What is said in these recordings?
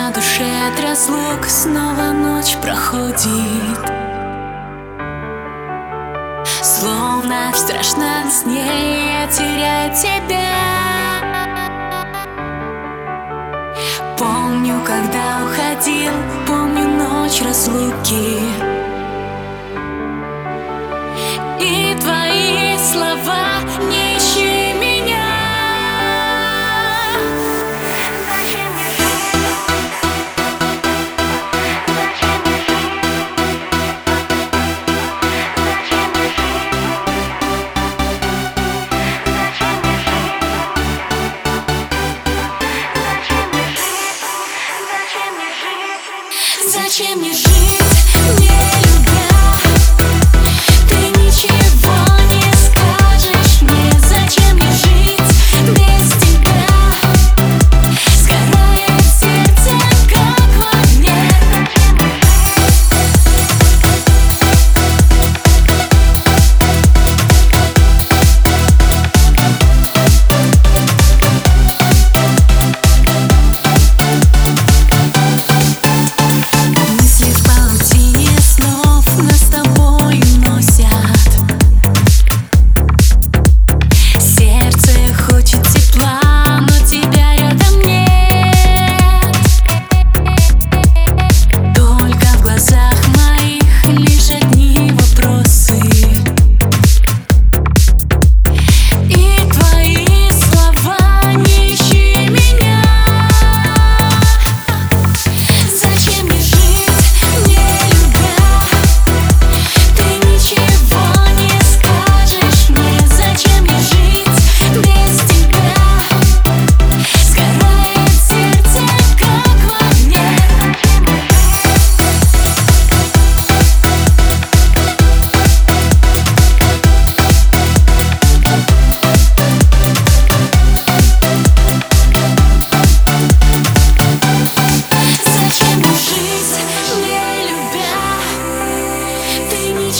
На душе от разлук снова ночь проходит. Словно в страшном сне я теряю тебя. Помню, когда уходил, помню ночь разлуки. И твои слова Зачем мне жить?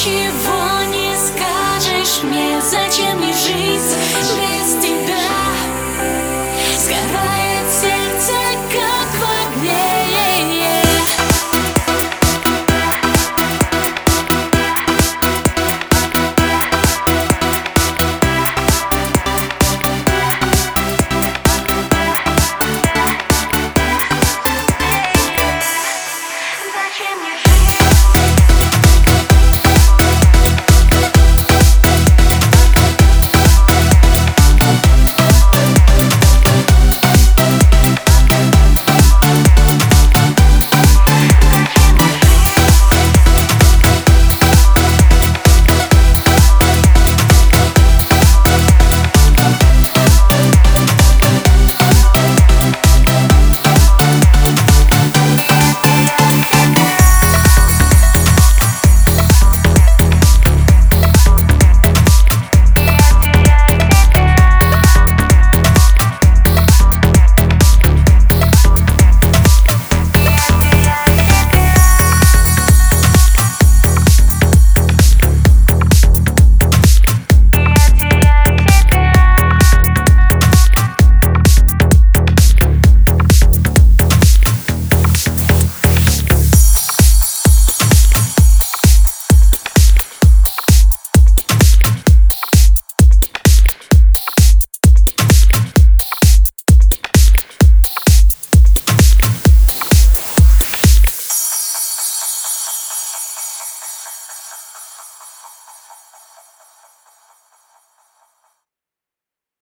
ci nie skażesz mnie ze